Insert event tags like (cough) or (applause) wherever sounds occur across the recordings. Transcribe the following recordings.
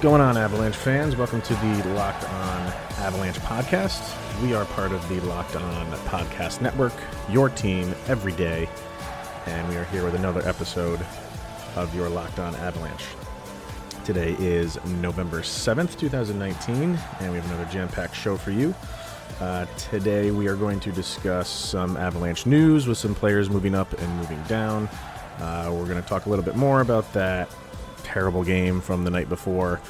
Going on, Avalanche fans? Welcome to the Locked On Avalanche podcast. We are part of the Locked On Podcast Network, your team every day, and we are here with another episode of your Locked On Avalanche. Today is November 7th, 2019, and we have another jam packed show for you. Uh, today, we are going to discuss some Avalanche news with some players moving up and moving down. Uh, we're going to talk a little bit more about that terrible game from the night before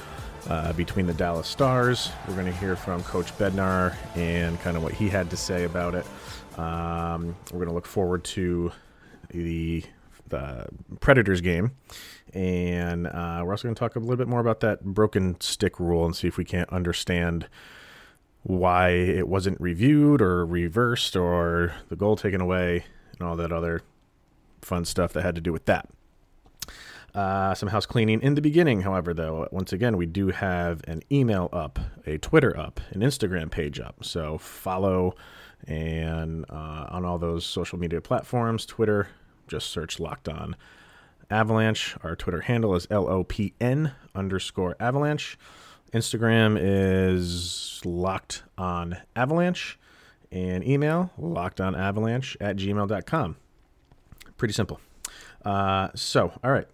uh, between the Dallas Stars. We're going to hear from Coach Bednar and kind of what he had to say about it. Um, we're going to look forward to the the Predators game, and uh, we're also going to talk a little bit more about that broken stick rule and see if we can't understand why it wasn't reviewed or reversed or the goal taken away and all that other fun stuff that had to do with that. Uh, some house cleaning in the beginning, however, though. Once again, we do have an email up, a Twitter up, an Instagram page up. So follow and uh, on all those social media platforms. Twitter, just search Locked On Avalanche. Our Twitter handle is LOPN underscore Avalanche. Instagram is Locked On Avalanche. And email, locked on avalanche at gmail.com. Pretty simple. Uh, so, all right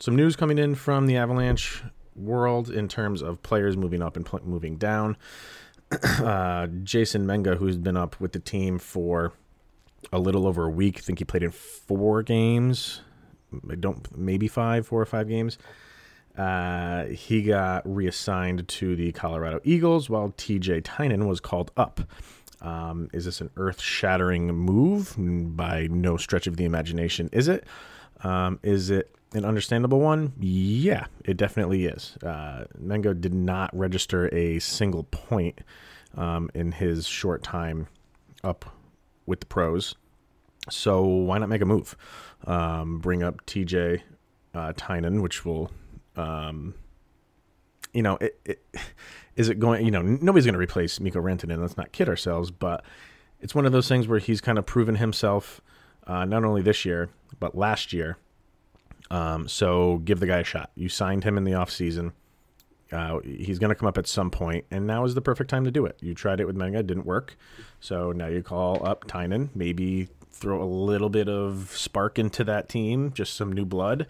some news coming in from the Avalanche world in terms of players moving up and pl- moving down. (clears throat) uh, Jayson Menga, who's been up with the team for a little over a week, I think he played in four games. I don't maybe five, four or five games. Uh, he got reassigned to the Colorado Eagles while TJ Tynan was called up. Um, is this an earth shattering move? By no stretch of the imagination, is it? Um, is it an understandable one? Yeah, it definitely is. Uh, Mengo did not register a single point um, in his short time up with the pros. So why not make a move? Um, bring up TJ uh, Tynan, which will, um, you know, it, it, is it going? You know, nobody's going to replace Mikko Rantanen. Let's not kid ourselves. But it's one of those things where he's kind of proven himself, uh, not only this year but last year um, so give the guy a shot. You signed him in the offseason. Uh, he's going to come up at some point, and now is the perfect time to do it. You tried it with Menga, didn't work. So now you call up Tynan, maybe throw a little bit of spark into that team, just some new blood.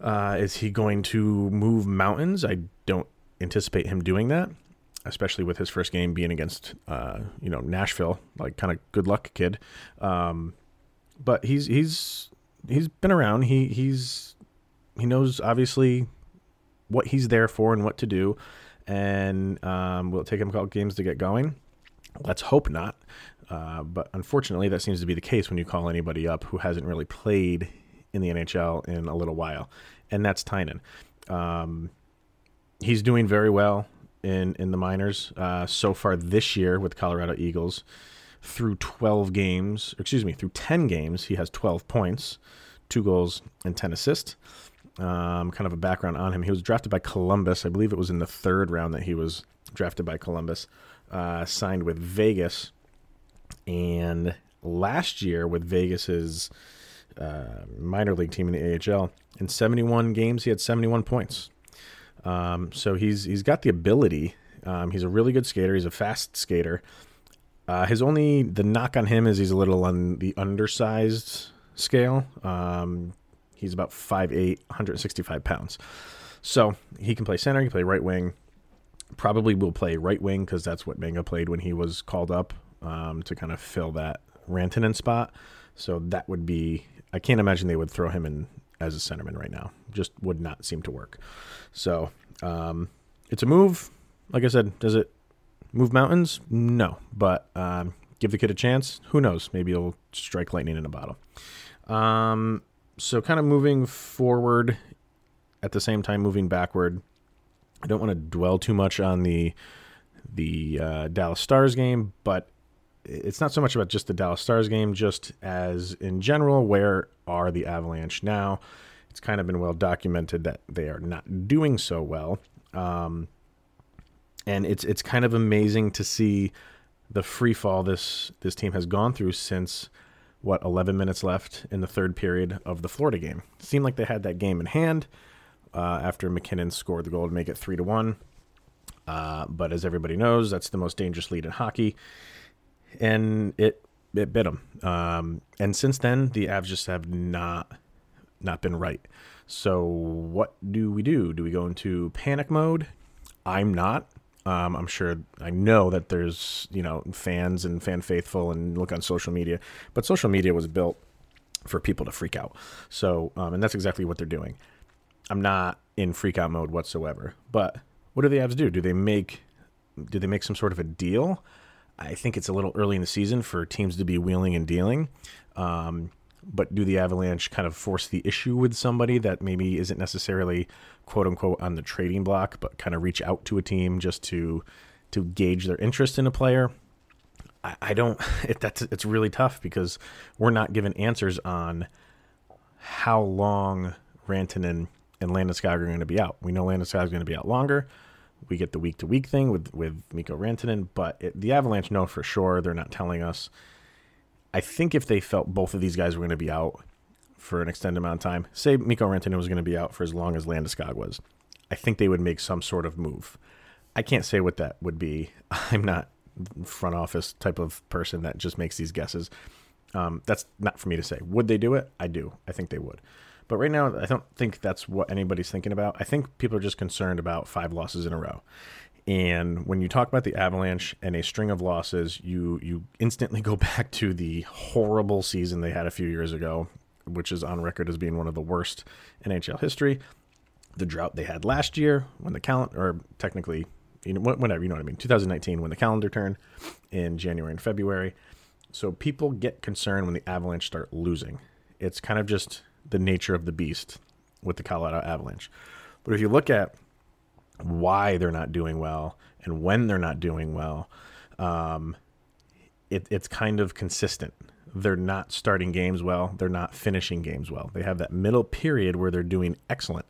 Uh, is he going to move mountains? I don't anticipate him doing that, especially with his first game being against, uh, you know, Nashville. Like, kind of good luck, kid. Um, but he's he's he's been around. He he's he knows obviously what he's there for and what to do. And um, will it take him a couple games to get going? Let's hope not. Uh, but unfortunately, that seems to be the case when you call anybody up who hasn't really played in the NHL in a little while, and that's Tynan. Um, he's doing very well in in the minors uh, so far this year with Colorado Eagles through 12 games, excuse me, through 10 games, he has 12 points, two goals, and 10 assists. Um, kind of a background on him. He was drafted by Columbus. I believe it was in the third round that he was drafted by Columbus, uh, signed with Vegas. And last year, with Vegas's uh, minor league team in the AHL, in 71 games, he had 71 points. Um, so he's he's got the ability. Um, he's a really good skater. He's a fast skater. Uh, his only the knock on him is he's a little on the undersized scale. Um, he's about 5'8", 165 pounds. So he can play center, he can play right wing. Probably will play right wing because that's what Manga played when he was called up um, to kind of fill that Rantanen spot. So that would be. I can't imagine they would throw him in as a centerman right now. Just would not seem to work. So um, it's a move. Like I said, does it Move mountains? No, but um, give the kid a chance. Who knows? Maybe he'll strike lightning in a bottle. Um, so, kind of moving forward at the same time moving backward. I don't want to dwell too much on the the uh, Dallas Stars game, but it's not so much about just the Dallas Stars game, just as in general, where are the Avalanche now? It's kind of been well documented that they are not doing so well, um, and it's it's kind of amazing to see the free fall this this team has gone through since what 11 minutes left in the third period of the Florida game. It seemed like they had that game in hand uh, after MacKinnon scored the goal to make it three to one. Uh, but as everybody knows, that's the most dangerous lead in hockey, and it it bit them. Um, and since then, the Avs just have not not been right. So what do we do? Do we go into panic mode? I'm not. Um, I'm sure I know that there's you know fans and fan faithful and look on social media, but social media was built for people to freak out. So um, and that's exactly what they're doing. I'm not in freak out mode whatsoever. But what do the Avs do? Do they make do they make some sort of a deal? I think it's a little early in the season for teams to be wheeling and dealing. Um, but do the Avalanche kind of force the issue with somebody that maybe isn't necessarily quote unquote on the trading block, but kind of reach out to a team just to to gauge their interest in a player? I, I don't. (laughs) It, that's it's really tough because we're not given answers on how long Rantanen and Landeskog are going to be out. We know Landeskog is going to be out longer. We get the week to week thing with with Mikko Rantanen, but it, the Avalanche know for sure. They're not telling us. I think if they felt both of these guys were going to be out for an extended amount of time, say Mikko Rantanen was going to be out for as long as Landeskog was, I think they would make some sort of move. I can't say what that would be. (laughs) I'm not front office type of person that just makes these guesses. Um, that's not for me to say. Would they do it? I do. I think they would. But right now, I don't think that's what anybody's thinking about. I think people are just concerned about five losses in a row. And when you talk about the Avalanche and a string of losses, you you instantly go (laughs) back to the horrible season they had a few years ago, which is on record as being one of the worst in NHL history. The drought they had last year, when the calendar, or technically, you know, whatever you know what I mean, 2019, when the calendar turned in January and February. So people get concerned when the Avalanche start losing. It's kind of just the nature of the beast with the Colorado Avalanche. But if you look at why they're not doing well and when they're not doing well, um, it, it's kind of consistent. They're not starting games well. They're not finishing games well. They have that middle period where they're doing excellent.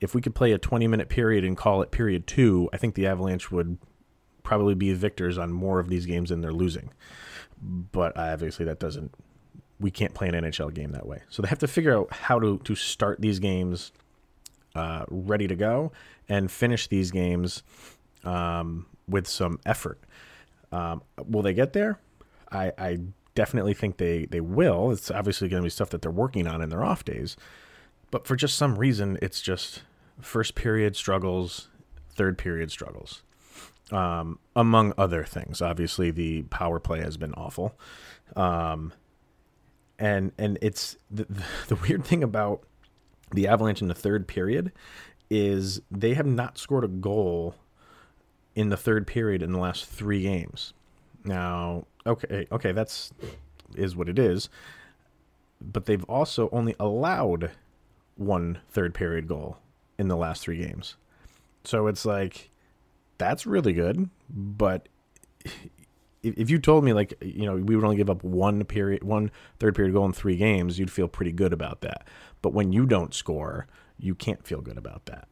If we could play a 20 minute period and call it period two, I think the Avalanche would probably be victors on more of these games than they're losing. But obviously, that doesn't we can't play an NHL game that way. So they have to figure out how to to start these games uh, ready to go and finish these games um, with some effort. Um, will they get there? I, I definitely think they they will. It's obviously going to be stuff that they're working on in their off days, but for just some reason, it's just first period struggles, third period struggles. Um, among other things, obviously the power play has been awful. Um, and and it's the, the (laughs) weird thing about the Avalanche in the third period is they have not scored a goal in the third period in the last three games. Now, okay, okay, that's is what it is, but they've also only allowed one third period goal in the last three games. So it's like that's really good, but if you told me like you know we would only give up one period one third period goal in three games you'd feel pretty good about that. But when you don't score you can't feel good about that.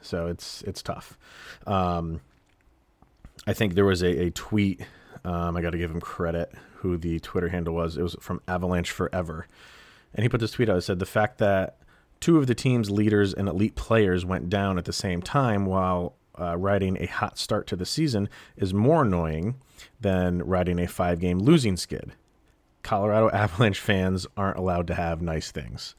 So it's it's tough. Um, i think there was a, a tweet um, i got to give him credit who the twitter handle was it was from avalanche forever and he put this tweet out it said the fact that two of the team's leaders and elite players went down at the same time while uh, riding a hot start to the season is more annoying than riding a five game losing skid. Colorado (laughs) Avalanche fans aren't allowed to have nice things.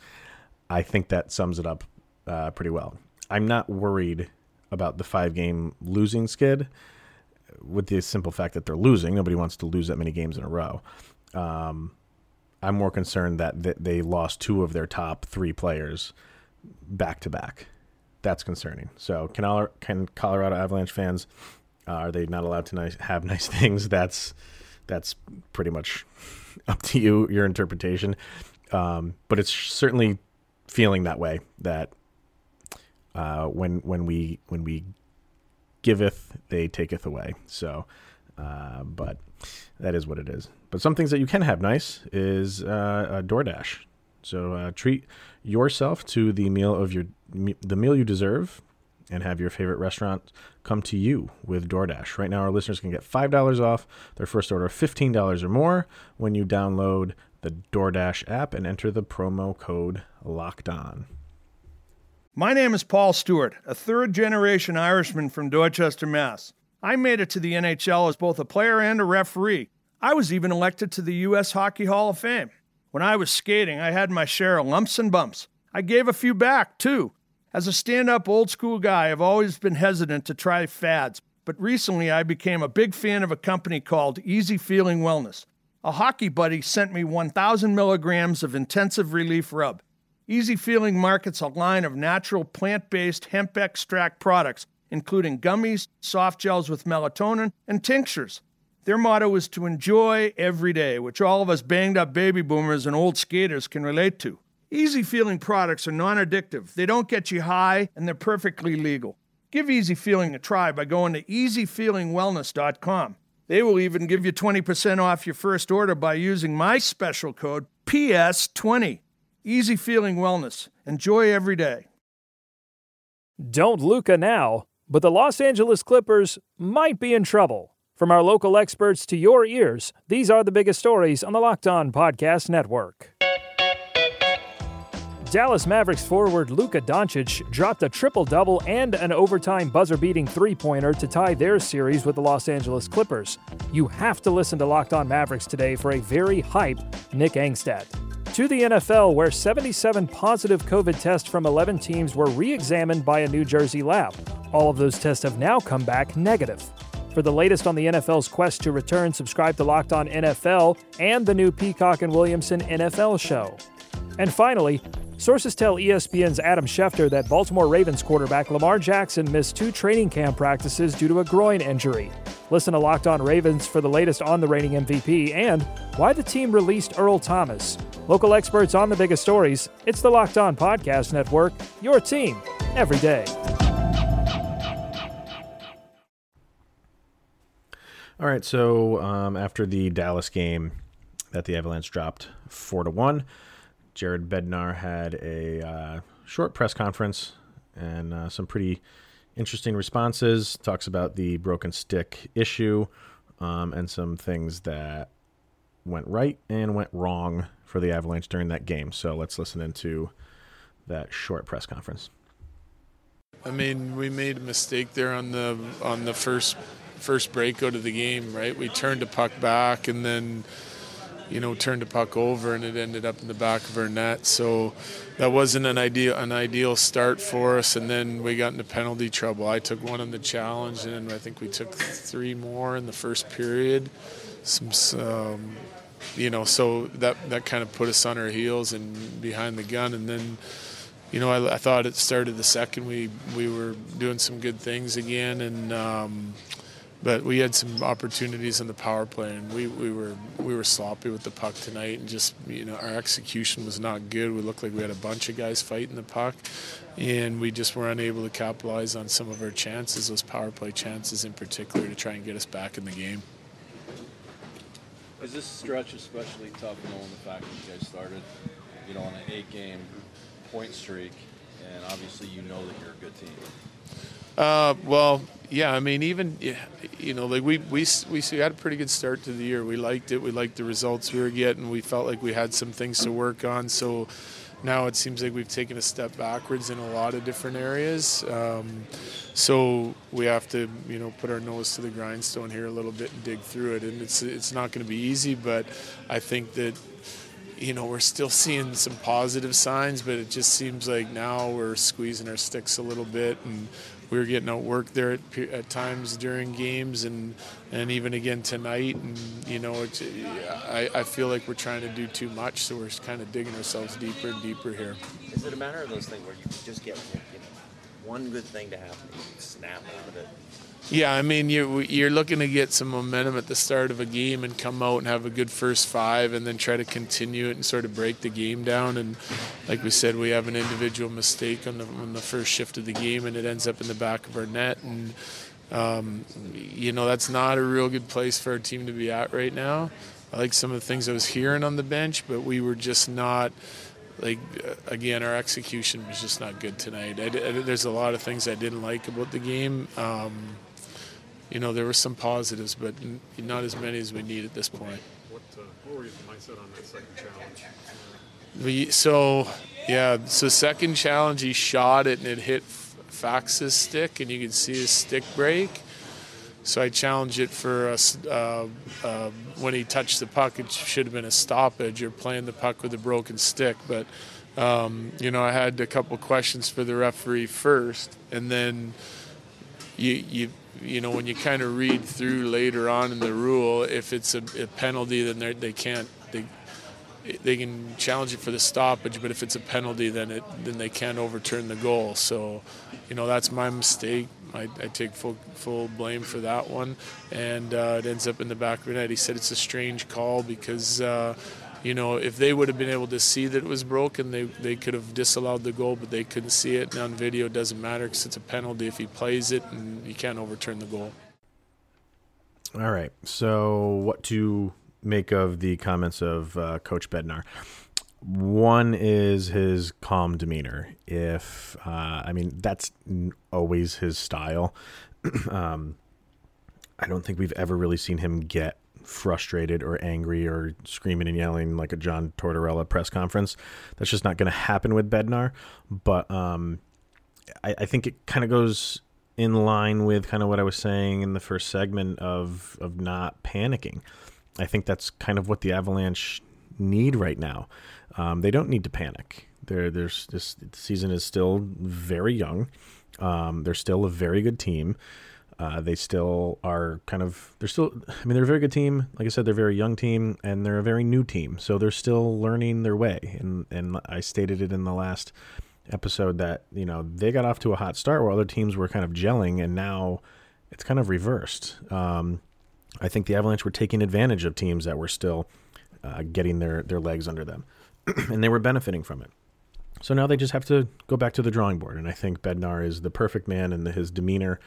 I think that sums it up uh, pretty well. I'm not worried about the five game losing skid with the simple fact that they're losing. Nobody wants to lose that many games in a row. Um, I'm more concerned that they lost two of their top three players back to back. That's concerning. So, can, all, can Colorado Avalanche fans uh, are they not allowed to nice, have (laughs) nice things? That's that's pretty much (laughs) up to you, your interpretation. Um, but it's certainly feeling that way. That uh, when when we when we giveth, they taketh away. So, uh, but that is what it is. But some things that you can have nice is uh, DoorDash. So uh, treat yourself to the meal of your the meal you deserve, and have your favorite restaurant come to you with DoorDash. Right now, our listeners can get five dollars off their first order of fifteen dollars or more when you download the DoorDash app and enter the promo code Locked On. My name is Paul Stewart, a third generation Irishman from Dorchester, Mass. I made it to the NHL as both a player and a referee. I was even elected to the U.S. Hockey Hall of Fame. When I was skating, I had my share of lumps and bumps. I gave a few back, too. As a stand up old school guy, I've always been hesitant to try fads, but recently I became a big fan of a company called Easy Feeling Wellness. A hockey buddy sent me 1,000 milligrams of intensive relief rub. Easy Feeling markets a line of natural plant based hemp extract products, including gummies, soft gels with melatonin, and tinctures. Their motto is to enjoy every day, which all of us banged up baby boomers and old skaters can relate to. Easy Feeling products are non addictive, they don't get you high, and they're perfectly legal. Give Easy Feeling a try by going to easyfeelingwellness.com. They will even give you 20% off your first order by using my special code PS20. Easy Feeling Wellness. Enjoy every day. Don't Luca now, but the Los Angeles Clippers might be in trouble. From our local experts to your ears, these are the biggest stories on the Locked On Podcast Network. Dallas Mavericks forward Luka Doncic dropped a triple double and an overtime buzzer beating three pointer to tie their series with the Los Angeles Clippers. You have to listen to Locked On Mavericks today for a very hype Nick Angstadt. To the NFL, where 77 positive COVID tests from 11 teams were re examined by a New Jersey lab. All of those tests have now come back negative. For the latest on the NFL's quest to return, subscribe to Locked On NFL and the new Peacock and Williamson NFL show. And finally, Sources tell ESPN's Adam Schefter that Baltimore Ravens quarterback Lamar Jackson missed two training camp practices due to a groin injury. Listen to Locked On Ravens for the latest on the reigning MVP and why the team released Earl Thomas. Local experts on the biggest stories. It's the Locked On Podcast Network, your team every day. All right, so um, after the Dallas game that the Avalanche dropped 4 to 1, Jared Bednar had a uh, short press conference and uh, some pretty interesting responses. Talks about the broken stick issue um, and some things that went right and went wrong for the Avalanche during that game. So let's listen into that short press conference. I mean, we made a mistake there on the on the first first break out of the game, right? We turned the puck back and then you know, turned the puck over and it ended up in the back of our net. So that wasn't an ideal an ideal start for us. And then we got into penalty trouble. I took one on the challenge, and I think we took three more in the first period. Some, um, you know, so that that kind of put us on our heels and behind the gun. And then, you know, I, I thought it started the second we we were doing some good things again, and um, but we had some opportunities in the power play, and we, we were we were sloppy with the puck tonight, and just you know our execution was not good. We looked like we had a bunch of guys fighting the puck, and we just were unable to capitalize on some of our chances, those power play chances in particular, to try and get us back in the game. Is this stretch especially tough, knowing the fact that you guys started, you know, on an eight-game point streak, and obviously you know that you're a good team. Uh, well, yeah, I mean, even you know, like we we we had a pretty good start to the year. We liked it. We liked the results we were getting. We felt like we had some things to work on. So now it seems like we've taken a step backwards in a lot of different areas. Um, so we have to, you know, put our nose to the grindstone here a little bit and dig through it. And it's it's not going to be easy, but I think that you know, we're still seeing some positive signs, but it just seems like now we're squeezing our sticks a little bit and we were getting outworked there at, at times during games and and even again tonight. And you know, it's, I, I feel like we're trying to do too much, so we're kind of digging ourselves deeper and deeper here. Is it a matter of those things where you just get you know, one good thing to happen, you snap out of it. Yeah, I mean you're you're looking to get some momentum at the start of a game and come out and have a good first five, and then try to continue it and sort of break the game down. And like we said, we have an individual mistake on the on the first shift of the game, and it ends up in the back of our net. And um, you know that's not a real good place for our team to be at right now. I like some of the things I was hearing on the bench, but we were just not like again our execution was just not good tonight. I, I, there's a lot of things I didn't like about the game. Um, you know, there were some positives, but not as many as we need at this point. What, uh, what were your mindset on that second challenge? We, so, yeah, so second challenge, he shot it and it hit Faksa's stick, and you could see his stick break. So I challenged it for us uh, uh, when he touched the puck. It should have been a stoppage or playing the puck with a broken stick. But um, you know, I had a couple questions for the referee first, and then you you you know, when you kind of read through later on in the rule, if it's a, a penalty, then they can't they they can challenge it for the stoppage, but if it's a penalty, then it then they can't overturn the goal. So, you know, that's my mistake. I, I take full full blame for that one, and uh, it ends up in the back of the net. He said it's a strange call because. Uh, you know, if they would have been able to see that it was broken, they, they could have disallowed the goal, but they couldn't see it. And on video, it doesn't matter because it's a penalty if he plays it, and you can't overturn the goal. All right. So, what to make of the comments of uh, Coach Bednar? One is his calm demeanor. If uh, I mean, that's always his style. (clears throat) um, I don't think we've ever really seen him get frustrated or angry or screaming and yelling like a John Tortorella press conference. That's just not going to happen with Bednar. But um, I, I think it kind of goes in line with kind of what I was saying in the first segment of of not panicking. I think that's kind of what the Avalanche need right now. Um, they don't need to panic. There, there's this season is still very young. Um, they're still a very good team. Uh, they still are kind of they're still I mean they're a very good team. Like I said, they're a very young team and they're a very new team. So they're still learning their way. And and I stated it in the last episode that, you know, they got off to a hot start where other teams were kind of gelling and now it's kind of reversed. Um, I think the Avalanche were taking advantage of teams that were still uh, getting their, their legs under them (clears throat) and they were benefiting from it. So now they just have to go back to the drawing board. And I think Bednar is the perfect man and his demeanor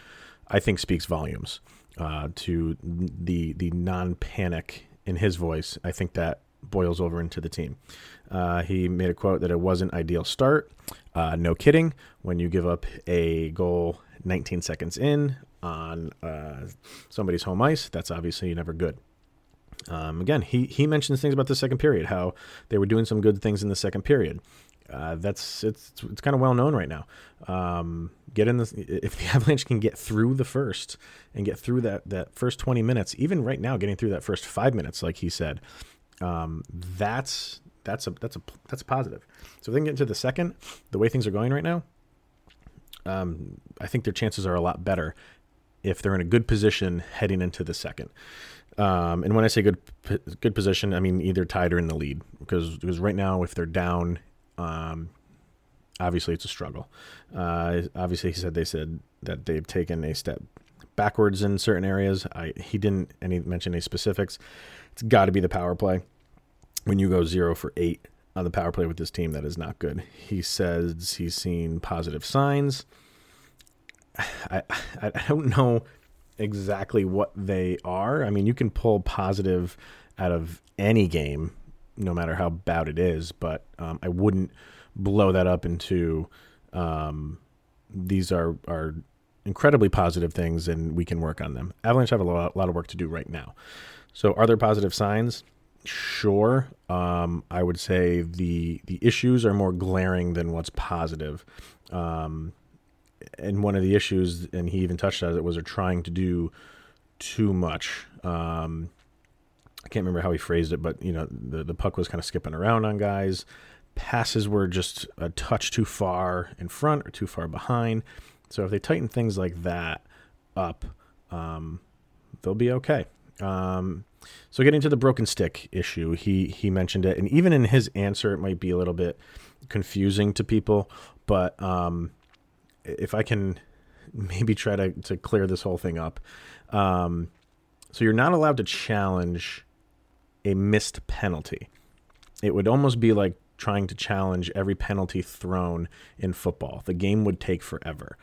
I think speaks volumes uh, to the the non panic in his voice. I think that boils over into the team. Uh, he made a quote that it wasn't ideal start. Uh, no kidding. When you give up a goal 19 seconds in on uh, somebody's home ice, that's obviously never good. Um, again, he he mentions things about the second period, how they were doing some good things in the second period. Uh, that's it's it's kind of well known right now. Um, get in the if the (laughs) Avalanche can get through the first and get through that that first 20 minutes, even right now, getting through that first five minutes, like he said, um, that's that's a that's a that's a positive. So if they can get into the second, the way things are going right now, um, I think their chances are a lot better if they're in a good position heading into the second. Um, and when I say good good position, I mean either tied or in the lead because because right now if they're down um, obviously, it's a struggle. Uh, obviously, he said they said that they've taken a step backwards in certain areas. I he didn't any mention any specifics. It's got to be the power play. When you go zero for eight on the power play with this team, that is not good. He says he's seen positive signs. (sighs) I I don't know exactly what they are. I mean, you can pull positive out of any game no matter how bad it is. But um, I wouldn't blow that up into um, these are are incredibly positive things, and we can work on them. Avalanche have a lot, lot of work to do right now. So, are there positive signs? Sure. Um, I would say the the issues are more glaring than what's positive. Um, and one of the issues, and he even touched on it, was they're trying to do too much. Um, I can't remember how he phrased it, but you know, the the puck was kind of skipping around on guys. Passes were just a touch too far in front or too far behind. So if they tighten things like that up, um, they'll be okay. Um, so getting to the broken stick issue, he he mentioned it, and even in his answer, it might be a little bit confusing to people. But um, if I can maybe try to, to clear this whole thing up. Um, so you're not allowed to challenge a missed penalty. It would almost be like trying to challenge every penalty thrown in football. The game would take forever.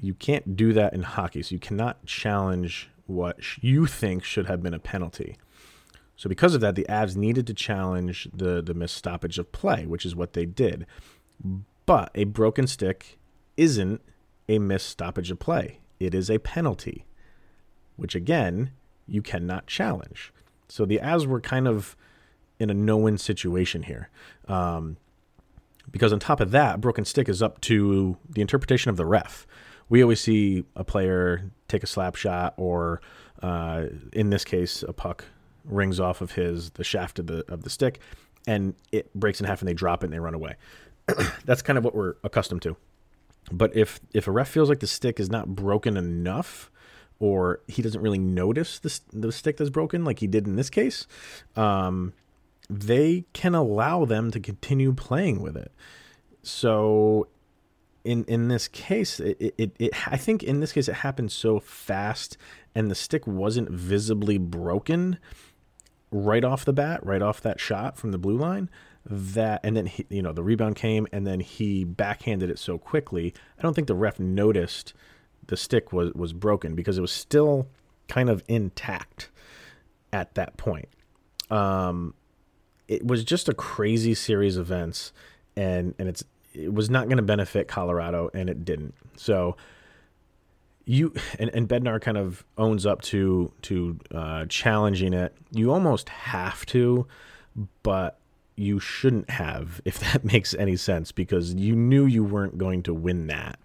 You can't do that in hockey. So you cannot challenge what you think should have been a penalty. So because of that, the Avs needed to challenge the the missed stoppage of play, which is what they did. But a broken stick isn't a missed stoppage of play. It is a penalty, which again, you cannot challenge. So the Avs were kind of in a no-win situation here. Um, because on top of that, broken stick is up to the interpretation of the ref. We always see a player take a slap shot, or uh, in this case, a puck rings off of his the shaft of the of the stick, and it breaks in half, and they drop it and they run away. (clears throat) That's kind of what we're accustomed to. But if if a ref feels like the stick is not broken enough, or he doesn't really notice the the stick that's broken, like he did in this case, um, they can allow them to continue playing with it. So in in this case, it, it, it I think in this case it happened so fast, and the stick wasn't visibly broken right off the bat, right off that shot from the blue line. That and then he, you know the rebound came, and then he backhanded it so quickly. I don't think the ref noticed the stick was was broken because it was still kind of intact at that point. Um, it was just a crazy series of events, and and it's it was not going to benefit Colorado, and it didn't. So you and, and Bednar kind of owns up to to uh, challenging it. You almost have to, but you shouldn't have, if that (laughs) makes any sense, because you knew you weren't going to win that.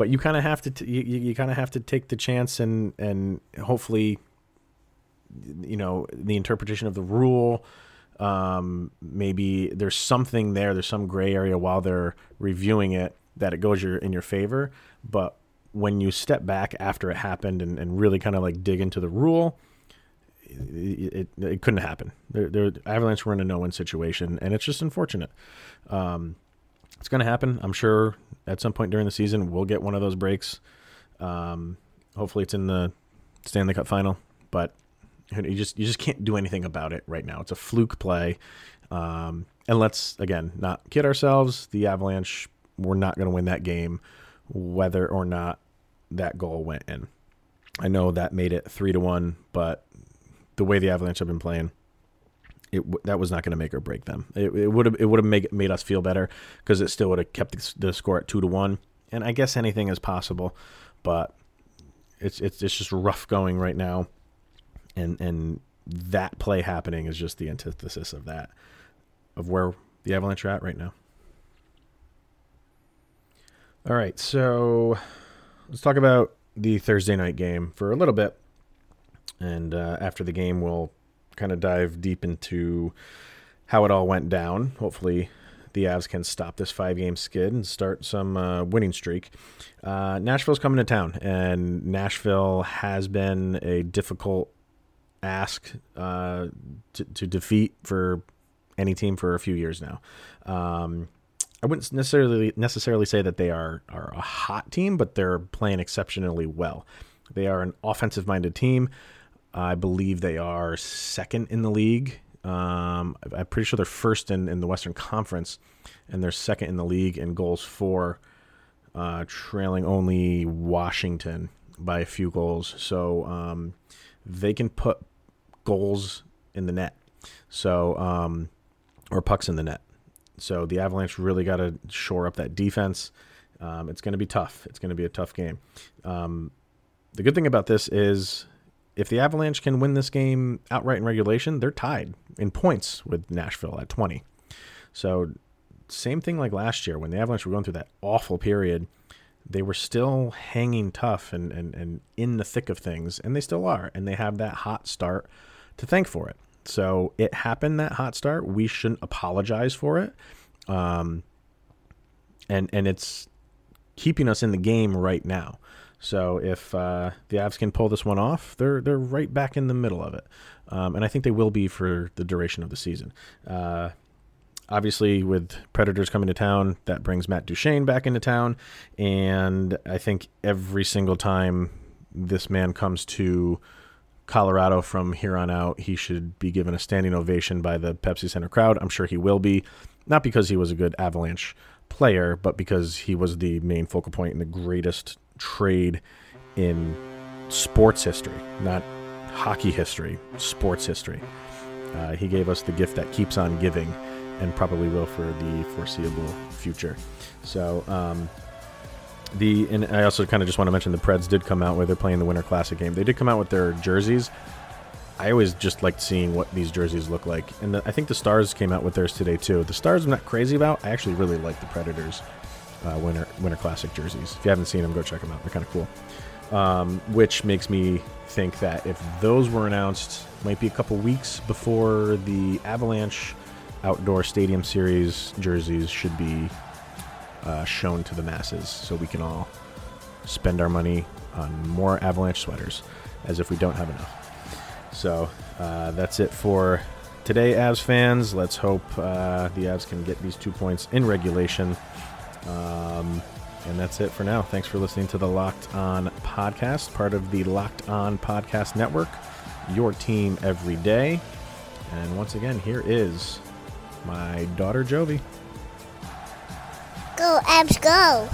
But you kind of have to, t- you, you kind of have to take the chance and and hopefully, you know, the interpretation of the rule. Um, maybe there's something there. There's some gray area while they're reviewing it that it goes your in your favor. But when you step back after it happened and, and really kind of like dig into the rule, it, it, it couldn't happen. They're, they're, Avalanche were in a no-win situation, and it's just unfortunate. Um, it's going to happen. I'm sure at some point during the season we'll get one of those breaks. Um, hopefully, it's in the Stanley Cup final, but you just you just can't do anything about it right now. It's a fluke play, um, and let's again not kid ourselves. The Avalanche were not going to win that game, whether or not that goal went in. I know that made it three to one, but the way the Avalanche have been playing, it that was not going to make or break them. It would have it would have made made us feel better because it still would have kept the, score at two to one. And I guess anything is possible, but it's it's it's just rough going right now, and and that play happening is just the antithesis of that, of where the Avalanche are at right now. All right, so let's talk about the Thursday night game for a little bit. And uh, after the game, we'll kind of dive deep into how it all went down. Hopefully, the Avs can stop this five game skid and start some uh, winning streak. Uh, Nashville's coming to town, and Nashville has been a difficult ask uh, to, to, defeat for any team for a few years now. Um, I wouldn't necessarily necessarily say that they are are a hot team, but they're playing exceptionally well. They are an offensive minded team. I believe they are second in the league. Um, I'm pretty sure they're first in, in the Western Conference, and they're second in the league in goals for, uh, trailing only Washington by a few goals. So um, they can put goals in the net, so um, or pucks in the net. So the Avalanche really got to shore up that defense. Um, it's going to be tough. It's going to be a tough game. Um, the good thing about this is if the Avalanche can win this game outright in regulation, they're tied in points with Nashville at 20. So, same thing like last year when the Avalanche were going through that awful period, they were still hanging tough and, and, and in the thick of things, and they still are. And they have that hot start to thank for it. So, it happened that hot start. We shouldn't apologize for it. Um, and, and it's keeping us in the game right now. So if uh, the Avs can pull this one off, they're they're right back in the middle of it, um, and I think they will be for the duration of the season. Uh, obviously, with Predators coming to town, that brings Matt Duchene back into town. And I think every single time this man comes to Colorado from here on out, he should be given a standing ovation by the Pepsi Center crowd. I'm sure he will be, not because he was a good Avalanche player, but because he was the main focal point and the greatest trade in sports history, not hockey history, sports history. Uh, he gave us the gift that keeps on giving and probably will for the foreseeable future. So, um, the and I also kind of just want to mention the Preds did come out where they're playing the Winter Classic game. They did come out with their jerseys. I always just liked seeing what these jerseys look like, and the, I think the Stars came out with theirs today too. The Stars I'm not crazy about. I actually really like the Predators uh, Winter Winter Classic jerseys. If you haven't seen them, go check them out. They're kind of cool. Um, which makes me think that if those were announced, might be a couple weeks before the Avalanche Outdoor Stadium Series jerseys should be uh, shown to the masses, so we can all spend our money on more Avalanche sweaters, as if we don't have enough. So uh, that's it for today, Avs fans. Let's hope uh, the Avs can get these two points in regulation. Um, and that's it for now. Thanks for listening to the Locked On podcast, part of the Locked On Podcast Network, your team every day. And once again, here is my daughter Jovi. Go, Abs, go.